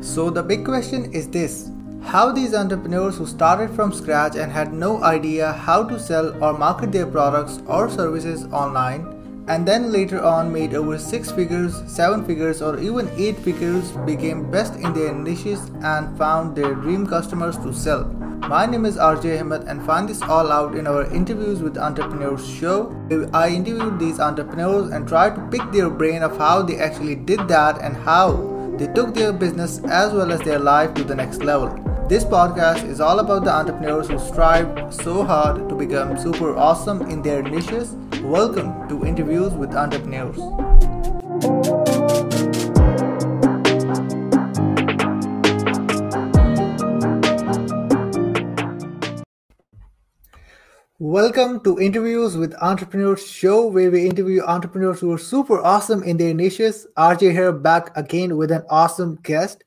So, the big question is this How these entrepreneurs who started from scratch and had no idea how to sell or market their products or services online and then later on made over six figures, seven figures, or even eight figures, became best in their niches and found their dream customers to sell. My name is RJ Ahmed and find this all out in our interviews with entrepreneurs show. I interviewed these entrepreneurs and tried to pick their brain of how they actually did that and how they took their business as well as their life to the next level. This podcast is all about the entrepreneurs who strive so hard to become super awesome in their niches. Welcome to Interviews with Entrepreneurs. Welcome to Interviews with Entrepreneurs show where we interview entrepreneurs who are super awesome in their niches. RJ here back again with an awesome guest.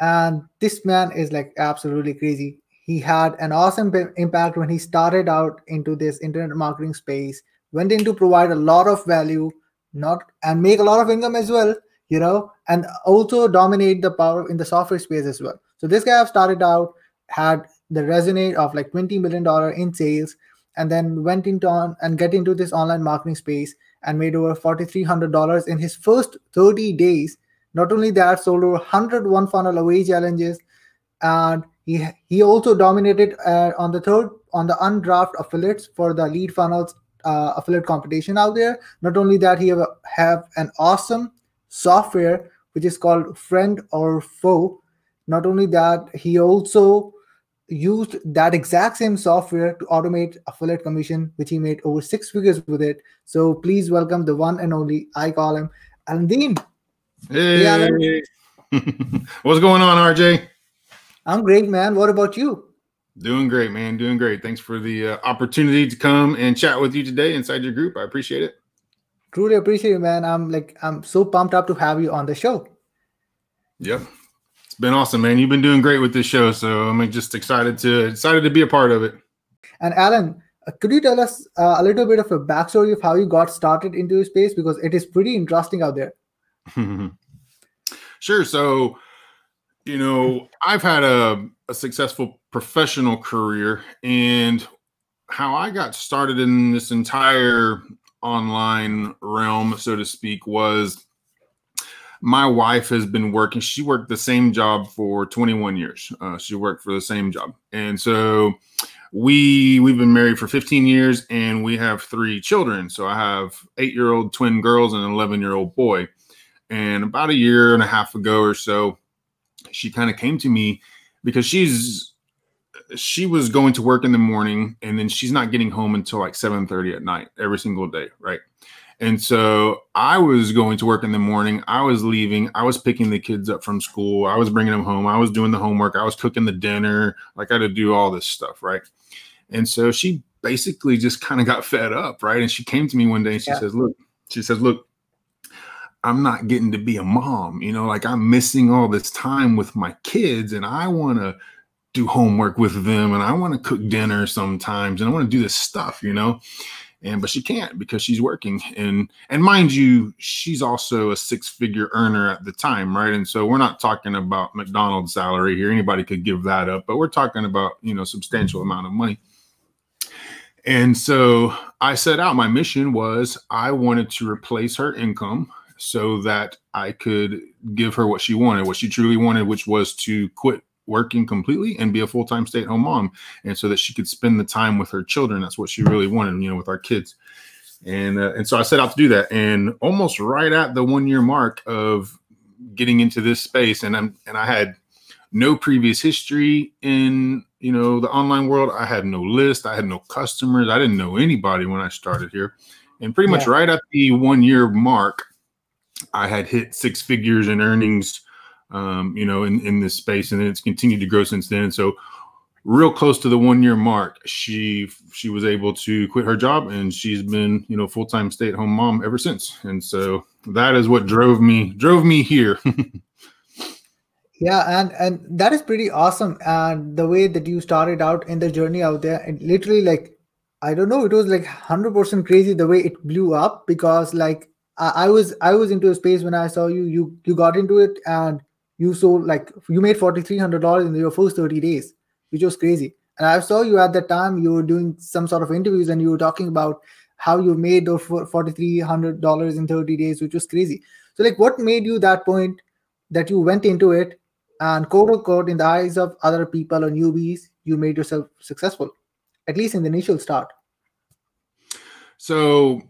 And this man is like absolutely crazy. He had an awesome impact when he started out into this internet marketing space, went in to provide a lot of value, not and make a lot of income as well, you know, and also dominate the power in the software space as well. So this guy started out, had the resonate of like $20 million in sales and then went into on and get into this online marketing space and made over $4,300 in his first 30 days. Not only that, sold over 101 funnel away challenges, and he he also dominated uh, on the third on the undraft affiliates for the lead funnels uh, affiliate competition out there. Not only that, he have, have an awesome software which is called Friend or Foe. Not only that, he also used that exact same software to automate affiliate commission, which he made over six figures with it. So please welcome the one and only, I call him Alan Dean. Hey, hey what's going on, RJ? I'm great, man. What about you? Doing great, man. Doing great. Thanks for the uh, opportunity to come and chat with you today inside your group. I appreciate it. Truly appreciate it, man. I'm like, I'm so pumped up to have you on the show. Yep. Been awesome, man. You've been doing great with this show, so I'm just excited to excited to be a part of it. And Alan, uh, could you tell us uh, a little bit of a backstory of how you got started into space because it is pretty interesting out there. sure. So, you know, I've had a, a successful professional career, and how I got started in this entire online realm, so to speak, was my wife has been working she worked the same job for 21 years. Uh, she worked for the same job. And so we we've been married for 15 years and we have three children. So i have eight year old twin girls and an 11 year old boy. And about a year and a half ago or so she kind of came to me because she's she was going to work in the morning and then she's not getting home until like 7 30 at night every single day right and so I was going to work in the morning. I was leaving. I was picking the kids up from school. I was bringing them home. I was doing the homework. I was cooking the dinner. Like I had to do all this stuff, right? And so she basically just kind of got fed up, right? And she came to me one day and she yeah. says, "Look," she says, "Look, I'm not getting to be a mom. You know, like I'm missing all this time with my kids, and I want to." do homework with them and I want to cook dinner sometimes and I want to do this stuff, you know and but she can't because she's working. And and mind you she's also a six figure earner at the time right? And so we're not talking about mcdonald's salary here. Anybody could give that up but we're talking about you know substantial mm-hmm. amount of money. And so i set out my mission was i wanted to replace her income so that i could give her what she wanted what she truly wanted which was to quit working completely and be a full-time stay-at-home mom and so that she could spend the time with her children. That's what she really wanted you know with our kids. And uh, and so i set out to do that and almost right at the one year mark of getting into this space and i'm and i had no previous history in you know the online world. I had no list. I had no customers. I didn't know anybody when i started here. And pretty much yeah. right at the one year mark i had hit six figures in earnings um, you know, in, in this space, and then it's continued to grow since then. So, real close to the one year mark, she she was able to quit her job, and she's been you know full time stay at home mom ever since. And so that is what drove me drove me here. yeah, and and that is pretty awesome. And the way that you started out in the journey out there, and literally like I don't know, it was like hundred percent crazy the way it blew up because like I, I was I was into a space when I saw you. You you got into it and you sold like you made $4,300 in your first 30 days, which was crazy. And I saw you at that time, you were doing some sort of interviews and you were talking about how you made those $4,300 in 30 days, which was crazy. So, like, what made you that point that you went into it and quote unquote, in the eyes of other people or newbies, you made yourself successful, at least in the initial start? So,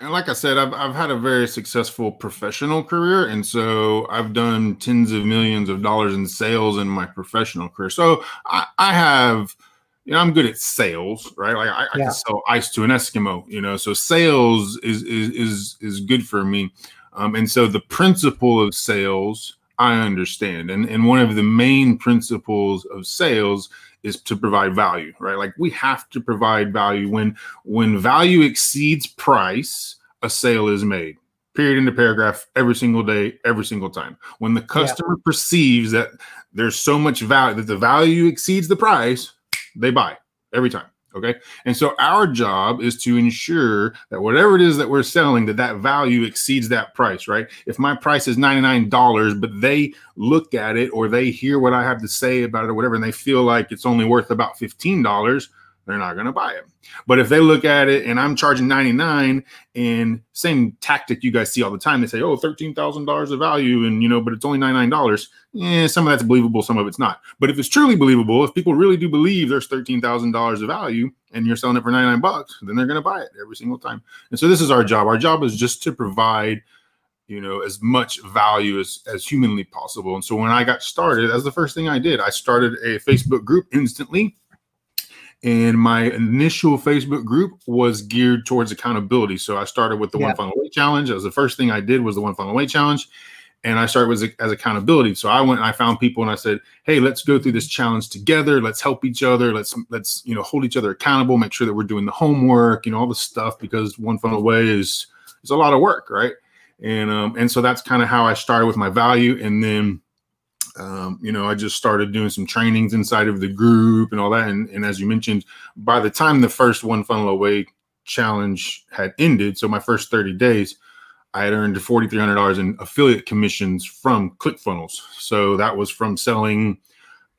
and like I said, I've, I've had a very successful professional career. And so I've done tens of millions of dollars in sales in my professional career. So I, I have, you know, I'm good at sales, right? Like I, I can sell ice to an Eskimo, you know, so sales is, is, is, is good for me. Um, and so the principle of sales, I understand. And, and one of the main principles of sales is to provide value, right? Like we have to provide value when when value exceeds price, a sale is made. Period into paragraph every single day, every single time. When the customer yeah. perceives that there's so much value that the value exceeds the price, they buy every time. Okay. And so our job is to ensure that whatever it is that we're selling, that that value exceeds that price, right? If my price is $99, but they look at it or they hear what I have to say about it or whatever, and they feel like it's only worth about $15, they're not going to buy it. But if they look at it and I'm charging 99 and same tactic you guys see all the time, they say, oh, $13,000 of value and, you know, but it's only $99. Yeah, some of that's believable, some of it's not. But if it's truly believable, if people really do believe there's $13,000 of value and you're selling it for 99 bucks, then they're going to buy it every single time. And so this is our job. Our job is just to provide you know as much value as as humanly possible and so when i got started that's the first thing i did i started a facebook group instantly and my initial Facebook group was geared towards accountability. So I started with the yeah. one funnel away challenge. That was the first thing I did was the one funnel away challenge. And I started with as accountability. So I went and I found people and I said, "Hey, let's go through this challenge together. Let's help each other. Let's let's you know hold each other accountable. Make sure that we're doing the homework, you know, all the stuff because one funnel away is is a lot of work, right?" And um and so that's kind of how I started with my value, and then um, you know, I just started doing some trainings inside of the group and all that. And, and as you mentioned, by the time the first one funnel away challenge had ended, so my first 30 days, I had earned $4,300 in affiliate commissions from ClickFunnels. So that was from selling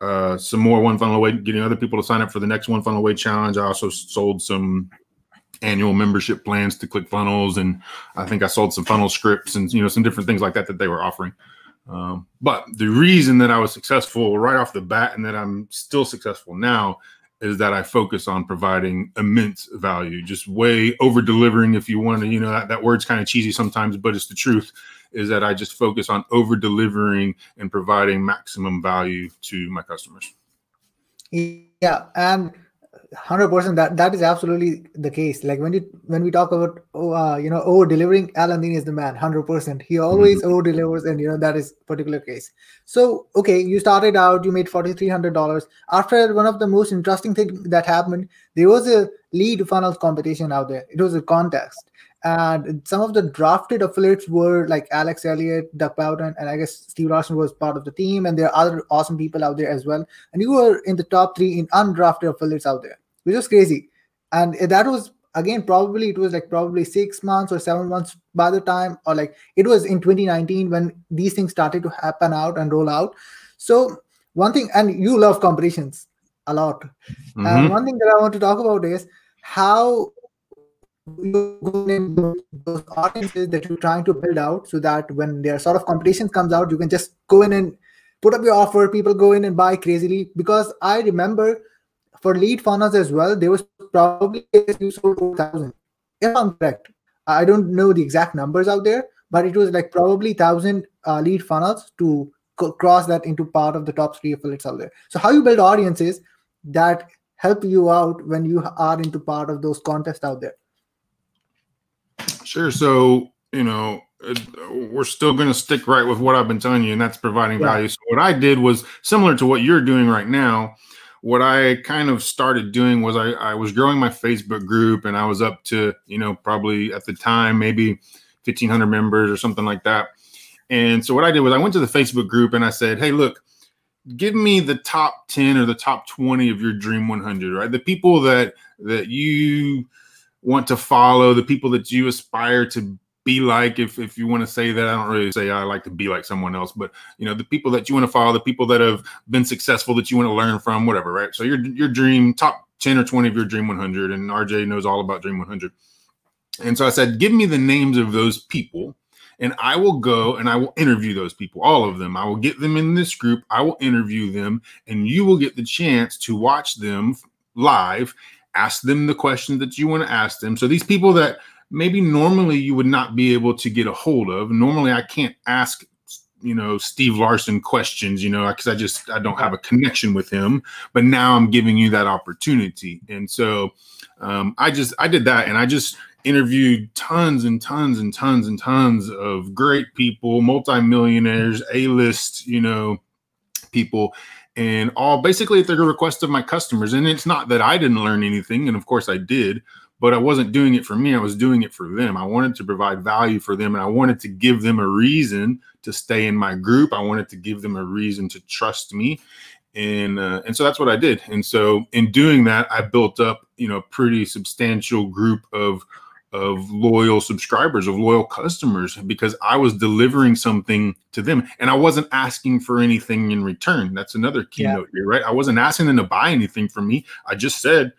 uh, some more one funnel away, getting other people to sign up for the next one funnel away challenge. I also sold some annual membership plans to ClickFunnels, and I think I sold some funnel scripts and you know some different things like that that they were offering. Um, but the reason that I was successful right off the bat and that I'm still successful now is that I focus on providing immense value, just way over delivering. If you want to, you know, that, that word's kind of cheesy sometimes, but it's the truth is that I just focus on over delivering and providing maximum value to my customers. Yeah. And hundred percent. That that is absolutely the case. Like when you when we talk about oh, uh, you know over delivering, Alan Dean is the man. Hundred percent. He always mm-hmm. over delivers, and you know that is particular case. So okay, you started out, you made forty three hundred dollars. After one of the most interesting thing that happened, there was a lead funnels competition out there. It was a contest, and some of the drafted affiliates were like Alex Elliott, Doug Bowden, and I guess Steve Larsen was part of the team. And there are other awesome people out there as well. And you were in the top three in undrafted affiliates out there, which was crazy. And that was again probably it was like probably six months or seven months by the time, or like it was in 2019 when these things started to happen out and roll out. So one thing, and you love competitions a lot. Mm-hmm. And one thing that I want to talk about is how those audiences that you're trying to build out so that when their sort of competition comes out, you can just go in and put up your offer. People go in and buy crazily. Because I remember for lead funnels as well, there was probably sold thousand. If I'm correct, I don't know the exact numbers out there, but it was like probably thousand uh, lead funnels to co- cross that into part of the top three affiliates out there. So how you build audiences that help you out when you are into part of those contests out there. Sure. So, you know, we're still going to stick right with what I've been telling you, and that's providing yeah. value. So, what I did was similar to what you're doing right now. What I kind of started doing was I, I was growing my Facebook group, and I was up to, you know, probably at the time, maybe 1,500 members or something like that. And so, what I did was I went to the Facebook group and I said, Hey, look, give me the top 10 or the top 20 of your dream 100, right? The people that, that you, want to follow, the people that you aspire to be like if if you want to say that i don't really say i like to be like someone else but you know the people that you want to follow the people that have been successful that you want to learn from whatever right so your your dream top 10 or 20 of your dream 100 and rj knows all about dream 100 and so i said give me the names of those people and I will go and I will interview those people, all of them. I will get them in this group. I will interview them, and you will get the chance to watch them live, ask them the questions that you want to ask them. So these people that maybe normally you would not be able to get a hold of. Normally, I can't ask you know Steve Larsen questions, you know, because I just I don't have a connection with him. But now I'm giving you that opportunity, and so um, I just I did that, and I just interviewed tons and tons and tons and tons of great people, multimillionaires, A-list, you know, people, and all basically at the request of my customers. And it's not that I didn't learn anything, and of course I did, but I wasn't doing it for me. I was doing it for them. I wanted to provide value for them and I wanted to give them a reason to stay in my group. I wanted to give them a reason to trust me. And uh, and so that's what I did. And so in doing that, I built up, you know, pretty substantial group of of loyal subscribers, of loyal customers, because I was delivering something to them and I wasn't asking for anything in return. That's another keynote yeah. here, right? I wasn't asking them to buy anything from me. I just said,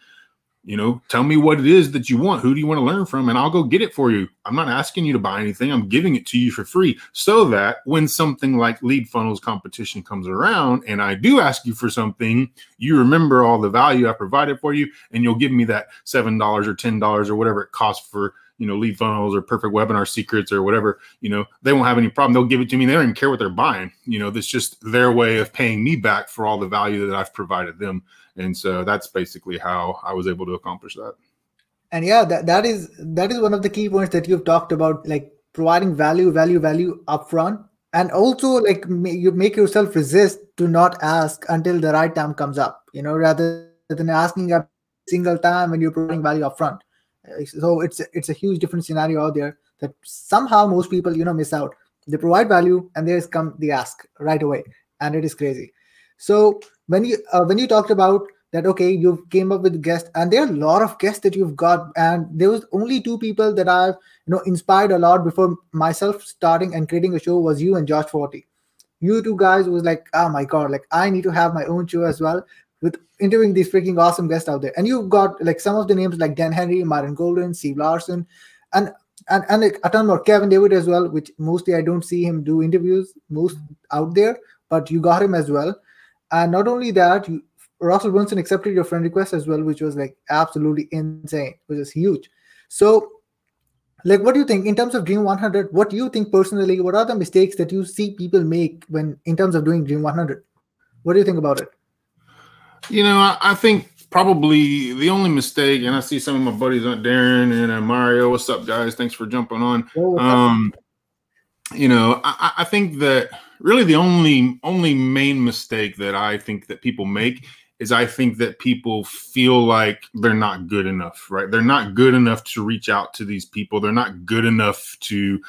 you know, tell me what it is that you want. Who do you want to learn from? And I'll go get it for you. I'm not asking you to buy anything. I'm giving it to you for free so that when something like lead funnels competition comes around and I do ask you for something, you remember all the value I provided for you and you'll give me that $7 or $10 or whatever it costs for, you know, lead funnels or perfect webinar secrets or whatever, you know, they won't have any problem. They'll give it to me. They don't even care what they're buying. You know, that's just their way of paying me back for all the value that I've provided them and so that's basically how i was able to accomplish that. And yeah that, that is that is one of the key points that you've talked about like providing value value value upfront and also like you make yourself resist to not ask until the right time comes up you know rather than asking a single time when you're providing value upfront. So it's it's a huge different scenario out there that somehow most people you know miss out. They provide value and there's come the ask right away and it is crazy. So when you uh, when you talked about that okay you came up with guests and there are a lot of guests that you've got and there was only two people that i've you know inspired a lot before myself starting and creating a show was you and josh forti you two guys was like oh my god like i need to have my own show as well with interviewing these freaking awesome guests out there. And you've got like some of the names like dan henry myron golden steve larsen and and, and like a ton more. Kevin david as well which mostly i don't see him do interviews most out there but you got him as well and not only that, you, Russell Brunson accepted your friend request as well, which was like absolutely insane, which is huge. So, like, what do you think in terms of Dream 100? What do you think personally? What are the mistakes that you see people make when in terms of doing Dream 100? What do you think about it? You know, I, I think probably the only mistake, and I see some of my buddies, Aunt Darren and uh, Mario. What's up, guys? Thanks for jumping on. Oh, um, you know, I, I think that really the only only main mistake that I think that people make is I think that people feel like they're not good enough, right? They're not good enough to reach out to these people. They're not good enough to,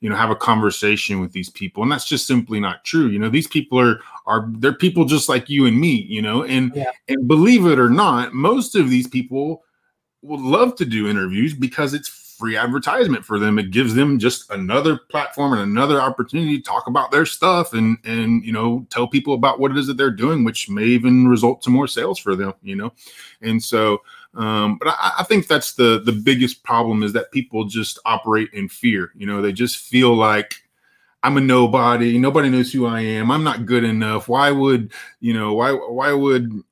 you know, have a conversation with these people. And that's just simply not true. You know, these people are are they're people just like you and me, you know, and yeah. and believe it or not, most of these people would love to do interviews because it's free advertisement for them. It gives them just another platform and another opportunity to talk about their stuff and and you know tell people about what it is that they're doing, which may even result to more sales for them. You know, and so. Um, but I, I think that's the the biggest problem is that people just operate in fear. You know, they just feel like I'm a nobody. Nobody knows who I am. I'm not good enough. Why would you know? Why why would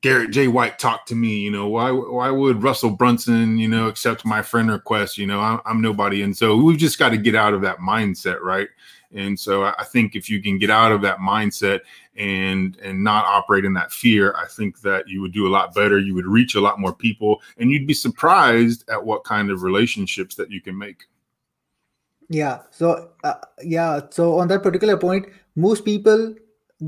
Garrett J. White talked to me? You know, why why would Russell Brunson, you know, accept my friend request? You know, I'm, I'm nobody, and so we've just got to get out of that mindset, right? And so I think if you can get out of that mindset and and not operate in that fear, I think that you would do a lot better. You would reach a lot more people, and you'd be surprised at what kind of relationships that you can make. Yeah. So uh, yeah. So on that particular point, most people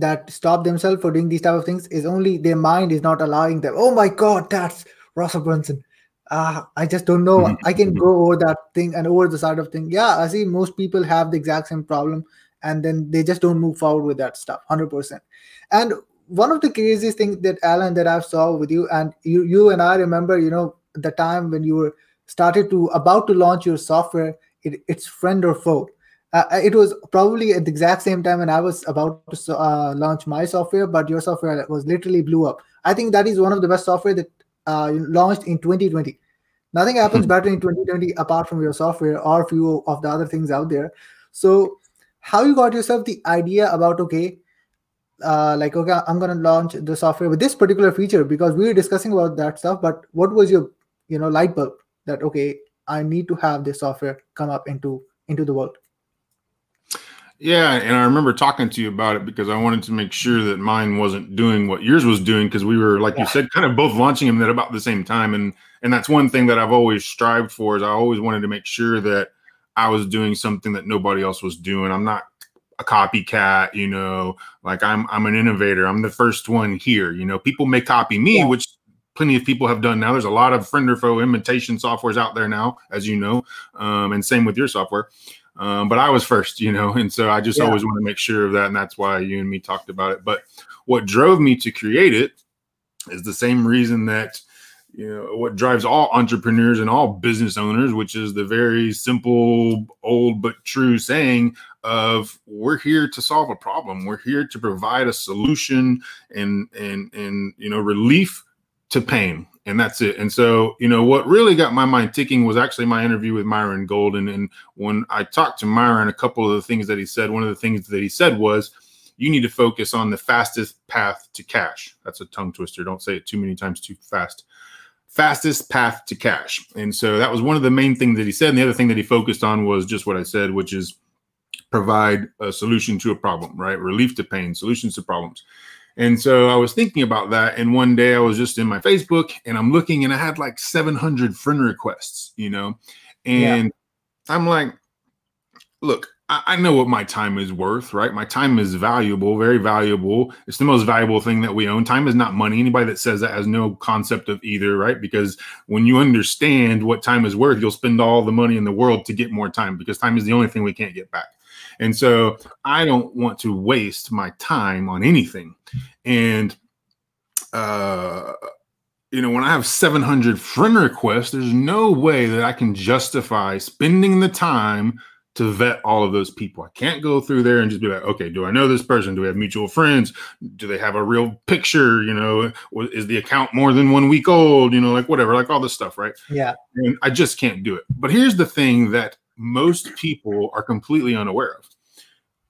that stop themselves for doing these type of things is only their mind is not allowing them. Oh my God, that's Russell Brunson. Uh, I just don't know. Mm-hmm. I can go over that thing and over the side of thing. Yeah, I see most people have the exact same problem, and then they just don't move forward with that stuff. Hundred percent. And one of the craziest things that Alan that I've saw with you and you, you and I remember, you know, the time when you were started to about to launch your software it, it's friend or foe. Uh, it was probably at the exact same time when I was about to uh, launch my software, but your software was literally blew up. I think that is one of the best software that uh, launched in 2020. Nothing happens hmm. better in 2020 apart from your software or a few of the other things out there. So, how you got yourself the idea about okay, uh, like okay, I'm gonna launch the software with this particular feature because we were discussing about that stuff. But what was your you know light bulb that okay, I need to have this software come up into into the world? Yeah, and I remember talking to you about it because I wanted to make sure that mine wasn't doing what yours was doing because we were, like yeah. you said, kind of both launching them at about the same time. And and that's one thing that I've always strived for is I always wanted to make sure that I was doing something that nobody else was doing. I'm not a copycat, you know, like I'm I'm an innovator. I'm the first one here. You know, people may copy me, yeah. which plenty of people have done now. There's a lot of friend or foe imitation softwares out there now, as you know, um, and same with your software. Um, but I was first, you know, and so I just yeah. always want to make sure of that, and that's why you and me talked about it. But what drove me to create it is the same reason that you know what drives all entrepreneurs and all business owners, which is the very simple, old but true saying of we're here to solve a problem. We're here to provide a solution and and and you know relief to pain and that's it. And so, you know, what really got my mind ticking was actually my interview with Myron Golden. And when I talked to Myron, a couple of the things that he said, one of the things that he said was, you need to focus on the fastest path to cash. That's a tongue twister. Don't say it too many times too fast. Fastest path to cash. And so that was one of the main things that he said. And the other thing that he focused on was just what I said, which is provide a solution to a problem, right? Relief to pain, solutions to problems. And so I was thinking about that. And one day I was just in my Facebook and I'm looking and I had like 700 friend requests, you know, and yeah. I'm like, look, I, I know what my time is worth, right? My time is valuable, very valuable. It's the most valuable thing that we own. Time is not money. Anybody that says that has no concept of either, right? Because when you understand what time is worth, you'll spend all the money in the world to get more time because time is the only thing we can't get back. And so I don't want to waste my time on anything. And, uh, you know, when I have 700 friend requests, there's no way that I can justify spending the time to vet all of those people. I can't go through there and just be like, okay, do I know this person? Do we have mutual friends? Do they have a real picture? You know, is the account more than one week old? You know, like whatever, like all this stuff, right? Yeah. And I just can't do it. But here's the thing that most people are completely unaware of.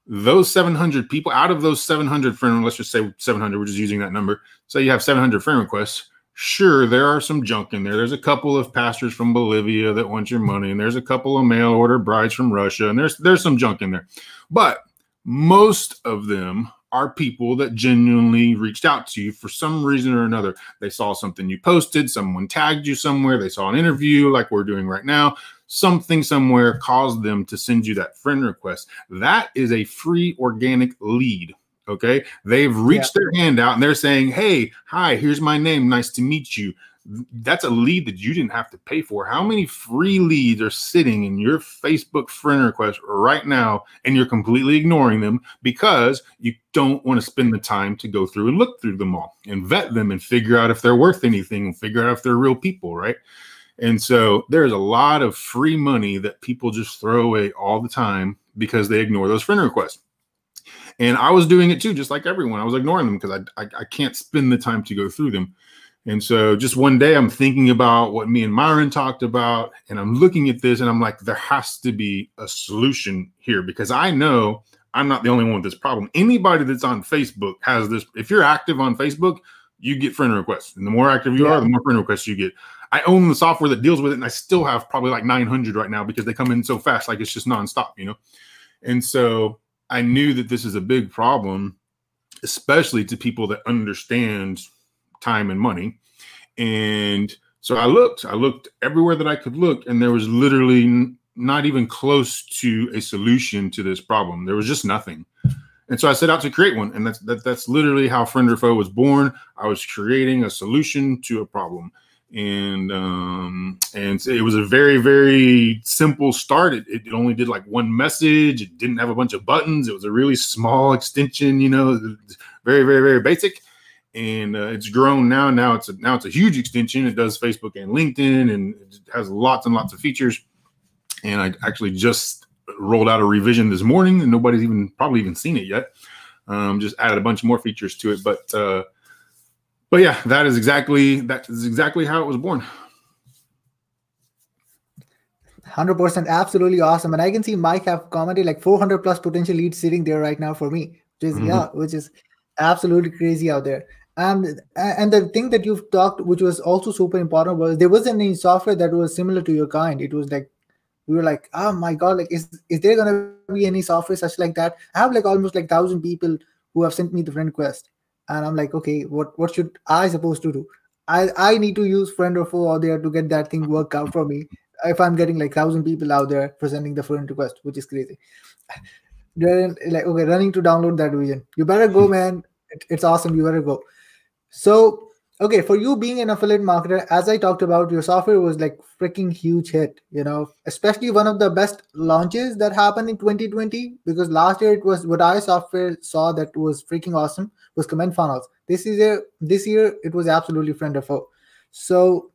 Those 700 people, out of those 700 friend, let's just say 700, we're just using that number. Say you have 700 friend requests. Sure, there are some junk in there. There's a couple of pastors from Bolivia that want your money, and there's a couple of mail order brides from Russia, and there's there's some junk in there. But most of them are people that genuinely reached out to you for some reason or another. They saw something you posted, someone tagged you somewhere, they saw an interview like we're doing right now, something somewhere caused them to send you that friend request. That is a free organic lead. Okay. They've reached yeah. their hand out and they're saying, Hey, hi, here's my name. Nice to meet you. That's a lead that you didn't have to pay for. How many free leads are sitting in your Facebook friend request right now and you're completely ignoring them because you don't want to spend the time to go through and look through them all and vet them and figure out if they're worth anything and figure out if they're real people, right? And so there's a lot of free money that people just throw away all the time because they ignore those friend requests. And I was doing it too, just like everyone. I was ignoring them because I, I, I can't spend the time to go through them. And so just one day I'm thinking about what me and Myron talked about, and I'm looking at this and I'm like, there has to be a solution here because I know I'm not the only one with this problem. Anybody that's on Facebook has this. If you're active on Facebook, you get friend requests. And the more active you yeah. are, the more friend requests you get. I own the software that deals with it, and I still have probably like 900 right now because they come in so fast, like it's just nonstop, you know. And so I knew that this is a big problem, especially to people that understand time and money. And so I looked, I looked everywhere that I could look, and there was literally not even close to a solution to this problem. There was just nothing. And so I set out to create one, and that's that, that's literally how Friend or Foe was born. I was creating a solution to a problem and um and it was a very very simple start. It, it only did like one message. It didn't have a bunch of buttons. It was a really small extension you know very very very basic. And uh, it's grown now. Now it's a now it's a huge extension. It does facebook and linkedin and it has lots and lots of features. And I actually just rolled out a revision this morning, and nobody's even probably even seen it yet. Um, just added a bunch more features to it, but uh, but yeah, that is exactly that is exactly how it was born. 100% absolutely awesome. And i can see mike have commented like 400 plus potential leads sitting there right now for me which is mm-hmm. yeah which is absolutely crazy out there. And and the thing that you've talked which was also super important was there wasn't any software that was similar to your kind. It was like we were like oh my god like is is there gonna be any software such like that? I have like almost like thousand people who have sent me the friend request and i'm like okay what what should i supposed to do? I i need to use friend or foe out there to get that thing work out for me. If i'm getting like thousand people out there presenting the friend request which is crazy. They're like okay running to download that vision. You better go hmm. man. It, it's awesome. You better go. So, okay, for you being an affiliate marketer, as I talked about, your software was like freaking huge hit, you know, especially one of the best launches that happened in 2020 because last year it was what I software saw that was freaking awesome was comment funnels. This is a this year it was absolutely friend or foe. So,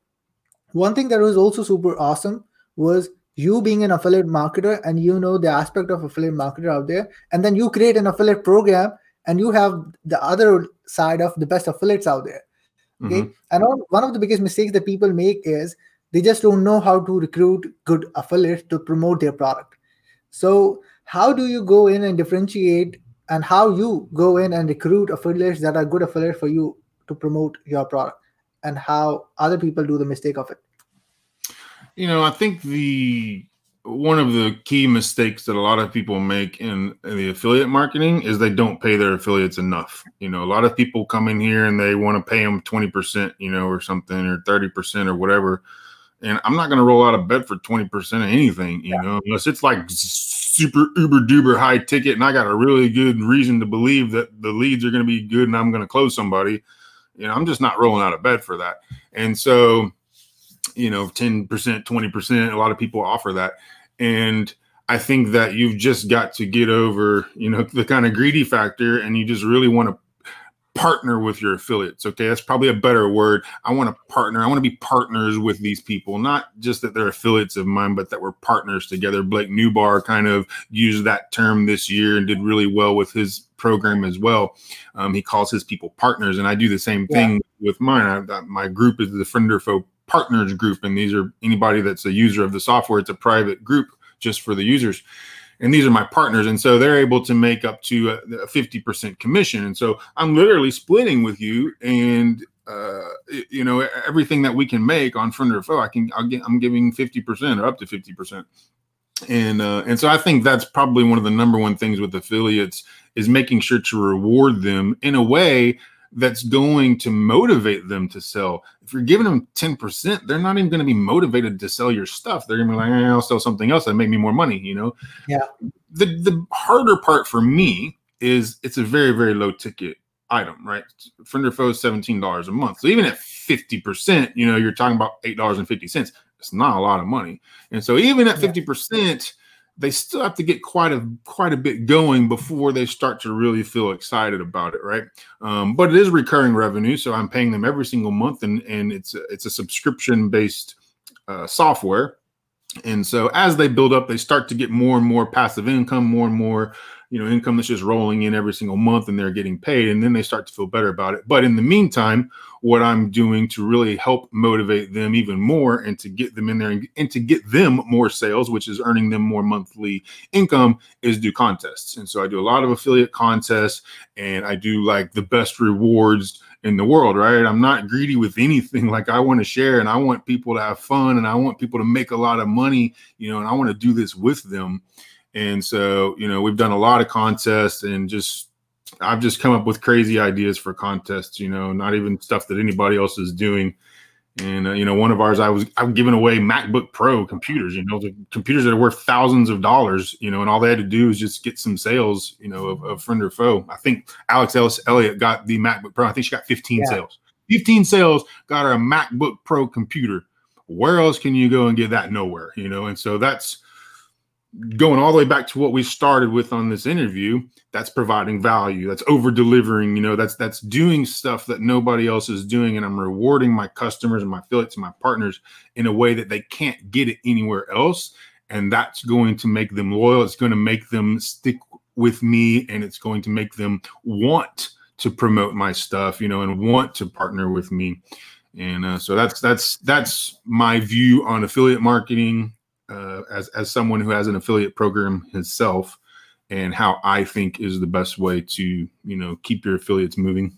one thing that was also super awesome was you being an affiliate marketer and you know the aspect of affiliate marketer out there and then you create an affiliate program and you have the other side of the best affiliates out there okay mm-hmm. and one of the biggest mistakes that people make is they just don't know how to recruit good affiliates to promote their product so how do you go in and differentiate and how you go in and recruit affiliates that are good affiliates for you to promote your product and how other people do the mistake of it you know i think the one of the key mistakes that a lot of people make in, in, the affiliate marketing is they don't pay their affiliates enough. You know, a lot of people come in here and they want to pay them 20%, you know, or something, or 30% or whatever. And I'm not going to roll out a bet for 20% of anything, you yeah. know, unless it's like super uber duper high ticket and I got a really good reason to believe that the leads are going to be good and I'm going to close somebody. You know, I'm just not rolling out a bed for that. And so, you know 10% 20% a lot of people offer that and i think that you've just got to get over you know the kind of greedy factor and you just really want to partner with your affiliates okay that's probably a better word i want to partner i want to be partners with these people not just that they're affiliates of mine but that we're partners together blake nubar kind of used that term this year and did really well with his program as well um, he calls his people partners and i do the same thing yeah. with mine I, my group is the friend or foe partners group, and these are anybody that's a user of the software. It's a private group just for the users. And these are my partners. And so they're able to make up to a, a 50% commission. And so I'm literally splitting with you and uh, you know, everything that we can make on friend or foe, I can, get, I'm giving 50% or up to 50%. And, uh, and so I think that's probably one of the number one things with affiliates is making sure to reward them in a way that's going to motivate them to sell. If you're giving them 10%, they're not even going to be motivated to sell your stuff. They're going to be like, eh, I'll sell something else that make me more money, you know? Yeah. The the harder part for me is it's a very, very low ticket item, right? Friend or foe is $17 a month. So even at 50%, you know, you're talking about $8.50. It's not a lot of money. And so even at 50%, they still have to get quite a quite a bit going before they start to really feel excited about it, right? Um, but it is recurring revenue, so I'm paying them every single month, and and it's a, it's a subscription based uh, software. And so as they build up, they start to get more and more passive income, more and more you know income that's just rolling in every single month and they're getting paid and then they start to feel better about it but in the meantime what i'm doing to really help motivate them even more and to get them in there and, and to get them more sales which is earning them more monthly income is do contests and so i do a lot of affiliate contests and i do like the best rewards in the world, right? I'm not greedy with anything. Like I want to share and I want people to have fun and I want people to make a lot of money, you know, and I want to do this with them. And so, you know, we've done a lot of contests and just I've just come up with crazy ideas for contests, you know, not even stuff that anybody else is doing. And uh, you know, one of ours, I was I'm giving away MacBook Pro computers, you know, the computers that are worth thousands of dollars, you know, and all they had to do is just get some sales, you know, of, of friend or foe. I think Alex Ellis Elliott got the MacBook Pro. I think she got 15 yeah. sales. 15 sales got her a MacBook Pro computer. Where else can you go and get that? Nowhere, you know. And so that's going all the way back to what we started with on this interview that's providing value that's over delivering you know that's that's doing stuff that nobody else is doing and i'm rewarding my customers and my affiliates and my partners in a way that they can't get it anywhere else and that's going to make them loyal. It's going to make them stick with me, and it's going to make them want to promote my stuff, you know, and want to partner with me. And uh, so that's that's that's my view on affiliate marketing uh, as as someone who has an affiliate program himself, and how I think is the best way to you know keep your affiliates moving.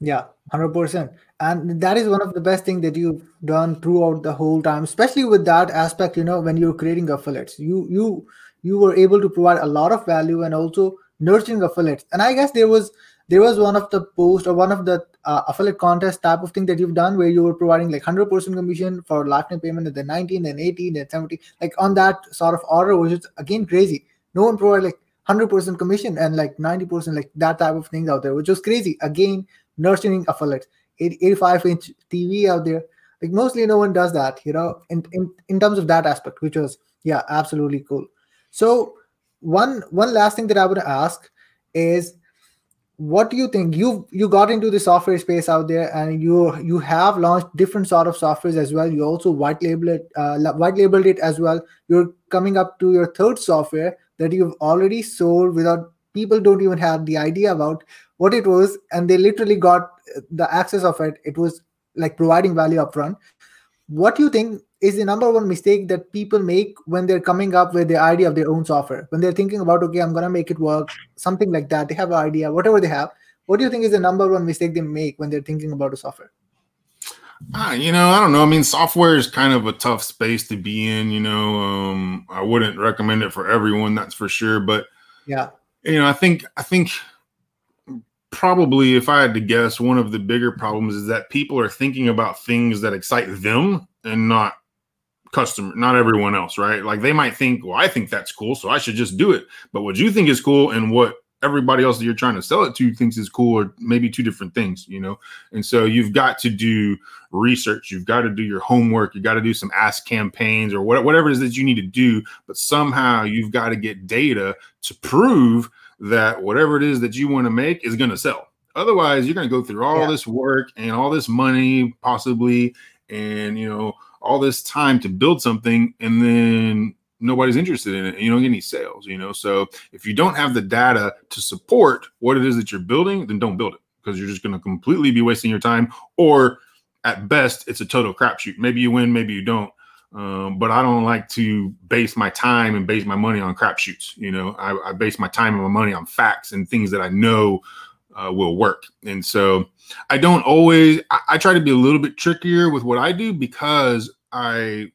Yeah, hundred percent, and that is one of the best thing that you've done throughout the whole time, especially with that aspect. You know, when you're creating affiliates, you you you were able to provide a lot of value and also nurturing affiliates. And I guess there was there was one of the post or one of the uh, affiliate contest type of thing that you've done where you were providing like 100% commission for lifetime payment at the 19 then 18 then 70 like on that sort of order which is again crazy. No one provided like 100% commission and like 90% like that type of things out there which was crazy. Again nurturing affiliates. 85 inch tv out there. Like mostly no one does that you know in, in in terms of that aspect which was yeah absolutely cool. So one one last thing that i would ask is what do you think? You you got into the software space out there and you you have launched different sort of softwares as well. You also white label it uh, white labeled it as well. You're coming up to your third software that you've already sold without people don't even have the idea about what it was. And they literally got the access of it. It was like providing value upfront. What do you think is the number one mistake that people make when they're coming up with the idea of their own software. When they're thinking about okay i'm gonna make it work something like that. They have an idea whatever they have. What do you think is the number one mistake they make when they're thinking about a software? Uh, you know i don't know. I mean software is kind of a tough space to be in you know um, i wouldn't recommend it for everyone that's for sure but yeah. you know i think i think probably if i had to guess one of the bigger problems is that people are thinking about things that excite them and not customer, not everyone else, right? Like they might think, well, I think that's cool, so I should just do it. But what you think is cool and what everybody else that you're trying to sell it to thinks is cool or maybe two different things, you know? And so you've got to do research, you've got to do your homework, you got to do some ask campaigns or whatever it is that you need to do, but somehow you've got to get data to prove that whatever it is that you want to make is going to sell. Otherwise, you're going to go through all yeah. this work and all this money possibly and you know all this time to build something and then nobody's interested in it and you don't get any sales you know? So if you don't have the data to support what it is that you're building then don't build it because you're just going to completely be wasting your time or at best it's a total crapshoot. Maybe you win maybe you don't um, but i don't like to base my time and base my money on crapshoots you know? I, I base my time and my money on facts and things that i know uh, will work. And so I don't always, I, I, try to be a little bit trickier with what I do because I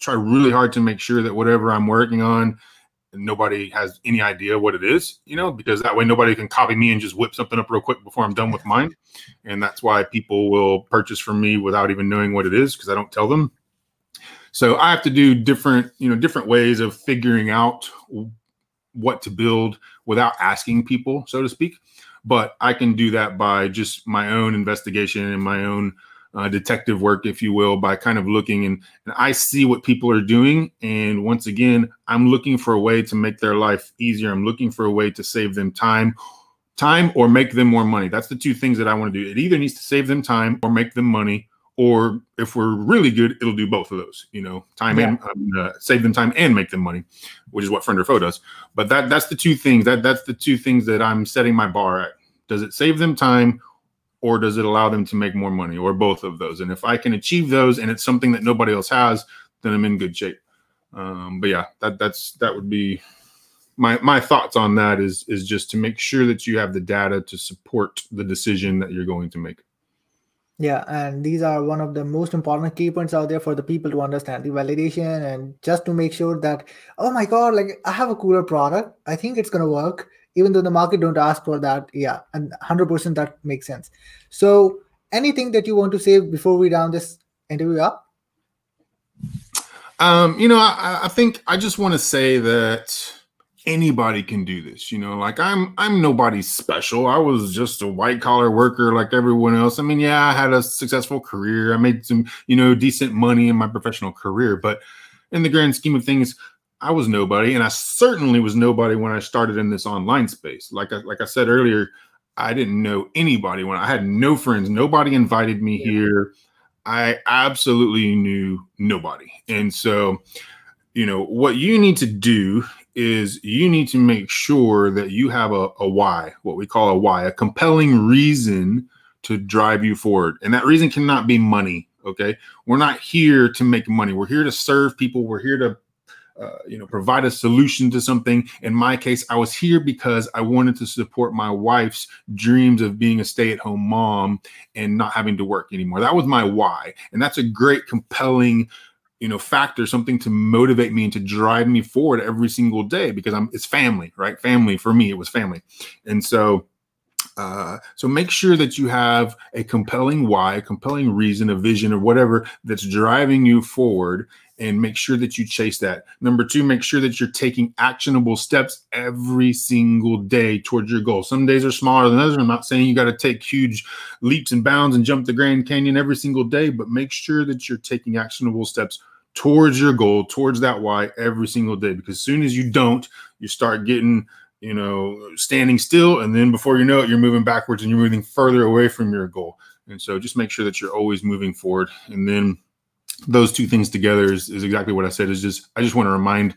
try really hard to make sure that whatever I'm working on, nobody has any idea what it is, you know, because that way nobody can copy me and just whip something up real quick before I'm done with mine. And that's why people will purchase from me without even knowing what it is because I don't tell them. So I have to do different, you know, different ways of figuring out what to build without asking people, so to speak but I can do that by just my own investigation and my own uh, detective work, if you will, by kind of looking and, and I see what people are doing. And once again, I'm looking for a way to make their life easier. I'm looking for a way to save them time, time or make them more money. That's the two things that I want to do. It either needs to save them time or make them money. Or if we're really good, it'll do both of those. You know, time yeah. and um, uh, save them time and make them money, which is what Friend or Foe does. But that that's the two things. That that's the two things that I'm setting my bar at does it save them time or does it allow them to make more money or both of those? And if I can achieve those and it's something that nobody else has, then I'm in good shape. Um, but yeah, that that's that would be my my thoughts on that is is just to make sure that you have the data to support the decision that you're going to make. Yeah, and these are one of the most important key points out there for the people to understand the validation and just to make sure that oh my god, like I have a cooler product, I think it's gonna work even though the market don't ask for that. Yeah and 100% that makes sense. So anything that you want to say before we round this interview up? Um you know i, I think i just want to say that anybody can do this you know like i'm i'm nobody special i was just a white collar worker like everyone else i mean yeah i had a successful career i made some you know decent money in my professional career but in the grand scheme of things I was nobody, and I certainly was nobody when I started in this online space. Like I, like I said earlier, I didn't know anybody when I had no friends. Nobody invited me yeah. here. I absolutely knew nobody, and so you know, what you need to do is you need to make sure that you have a, a why, what we call a why, a compelling reason to drive you forward. And that reason cannot be money. Okay. We're not here to make money. We're here to serve people. We're here to uh, you know provide a solution to something in my case i was here because i wanted to support my wife's dreams of being a stay-at-home mom and not having to work anymore that was my why and that's a great compelling you know factor something to motivate me and to drive me forward every single day because i'm it's family right family for me it was family and so uh, so make sure that you have a compelling why, a compelling reason, a vision, or whatever that's driving you forward, and make sure that you chase that. Number two, make sure that you're taking actionable steps every single day towards your goal. Some days are smaller than others. I'm not saying you got to take huge leaps and bounds and jump the Grand Canyon every single day, but make sure that you're taking actionable steps towards your goal, towards that why every single day. Because as soon as you don't, you start getting you know, standing still. And then before you know it, you're moving backwards and you're moving further away from your goal. And so just make sure that you're always moving forward. And then those two things together is, is exactly what I said is just, I just want to remind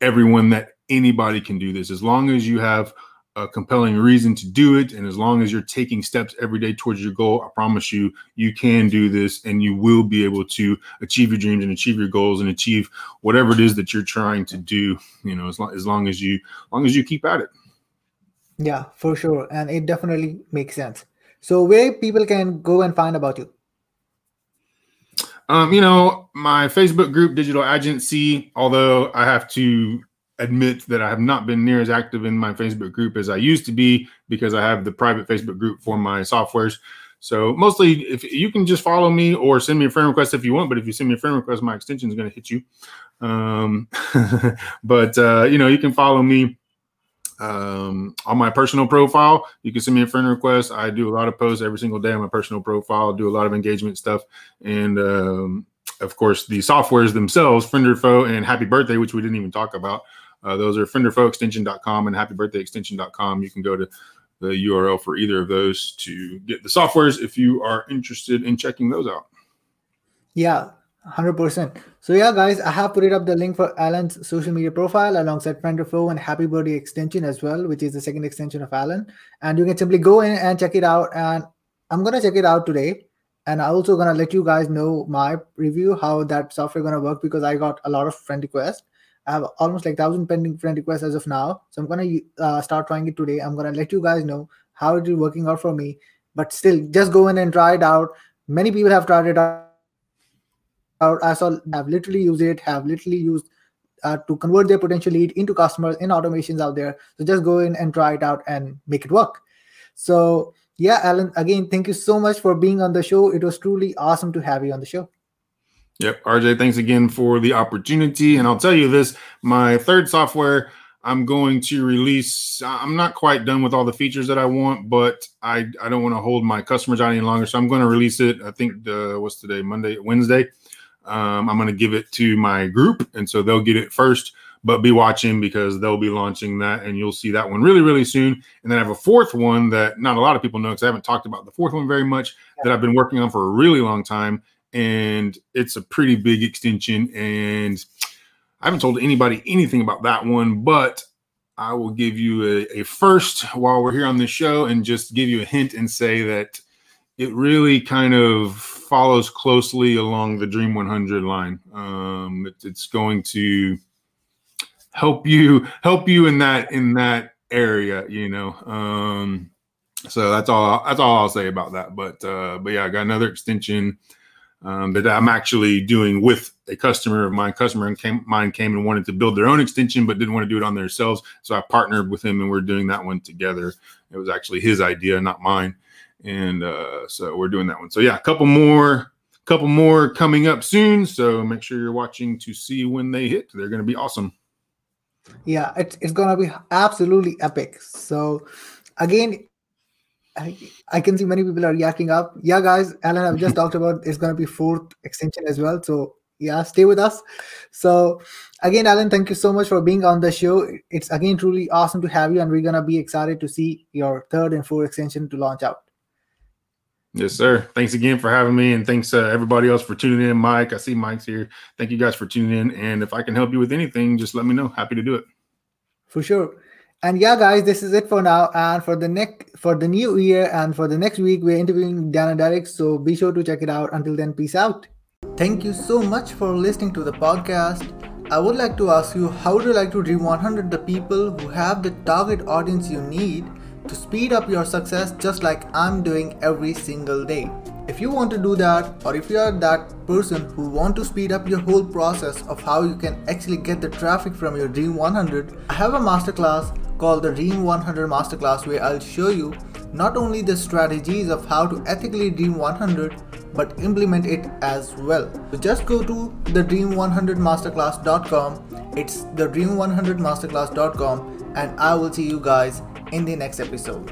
everyone that anybody can do this as long as you have a compelling reason to do it. And as long as you're taking steps every day towards your goal i promise you you can do this and you will be able to achieve your dreams and achieve your goals and achieve whatever it is that you're trying to do you know as long as, long as you as long as you keep at it. Yeah for sure. And it definitely makes sense. So where people can go and find about you? Um, you know, my Facebook group, Digital Agency, although I have to admit that I have not been near as active in my Facebook group as I used to be because I have the private Facebook group for my softwares. So mostly, if you can just follow me or send me a friend request if you want, but if you send me a friend request, my extension is going to hit you. Um, but uh, you know, you can follow me um, on my personal profile. You can send me a friend request. I do a lot of posts every single day on my personal profile. do a lot of engagement stuff, and um, of course, the softwares themselves, Friend or Foe and Happy Birthday, which we didn't even talk about. Uh, those are friendorfoeextension.com and happybirthday.extension.com. You can go to the URL for either of those to get the softwares if you are interested in checking those out. Yeah, 100%. So, yeah, guys, I have put up the link for Alan's social media profile alongside Friend or Foe and Happy Birthday extension as well, which is the second extension of Alan. And you can simply go in and check it out. And I'm going to check it out today. And I'm also going to let you guys know my review, how that software going to work because I got a lot of friend requests. I have almost like thousand pending friend requests as of now. So I'm gonna uh, start trying it today. I'm gonna let you guys know how it is working out for me. But still, just go in and try it out. Many people have tried it out. I saw have literally used it, have literally used uh, to convert their potential lead into customers in automations out there. So just go in and try it out and make it work. So yeah, Alan, again, thank you so much for being on the show. It was truly awesome to have you on the show. Yep. RJ, thanks again for the opportunity. And I'll tell you this my third software, I'm going to release. I'm not quite done with all the features that I want, but I, I don't want to hold my customers out any longer. So I'm going to release it. I think the, what's today? Monday, Wednesday. Um, I'm going to give it to my group. And so they'll get it first, but be watching because they'll be launching that and you'll see that one really, really soon. And then I have a fourth one that not a lot of people know because I haven't talked about the fourth one very much that I've been working on for a really long time and it's a pretty big extension. And I haven't told anybody anything about that one, but I will give you a, a first while we're here on the show and just give you a hint and say that it really kind of follows closely along the Dream 100 line. Um, it, it's going to help you help you in that in that area, you know. Um, so that's all that's all I'll say about that. But uh, but yeah, I got another extension um, that I'm actually doing with a customer of mine. Customer came, mine came and wanted to build their own extension, but didn't want to do it on themselves. So I partnered with him, and we're doing that one together. It was actually his idea, not mine, and uh, so we're doing that one. So yeah, a couple more, couple more coming up soon. So make sure you're watching to see when they hit. They're going to be awesome. Yeah, it's it's to be absolutely epic. So again, I, I can see many people are yakking up. Yeah, guys, Alan, I've just talked about it's going to be fourth extension as well. So yeah, stay with us. So again, Alan, thank you so much for being on the show. It's again truly awesome to have you, and we're gonna be excited to see your third and fourth extension to launch out. Yes, sir. Thanks again for having me, and thanks uh, everybody else for tuning in. Mike, I see Mike's here. Thank you guys for tuning in. And if I can help you with anything, just let me know. Happy to do it. For sure. And yeah, guys, this is it for now. And for the next for the new year and for the next week, we're interviewing Dana Derrick. So be sure to check it out. Until then, peace out. Thank you so much for listening to the podcast. I would like to ask you how would you like to dream 100 the people who have the target audience you need to speed up your success just like I'm doing every single day. If you want to do that or if you are that person who want to speed up your whole process of how you can actually get the traffic from your Dream 100, I have a masterclass called the Dream 100 Masterclass where I'll show you not only the strategies of how to ethically Dream 100 but implement it as well. So just go to the dream100masterclass.com. It's the dream100masterclass.com and I will see you guys in the next episode.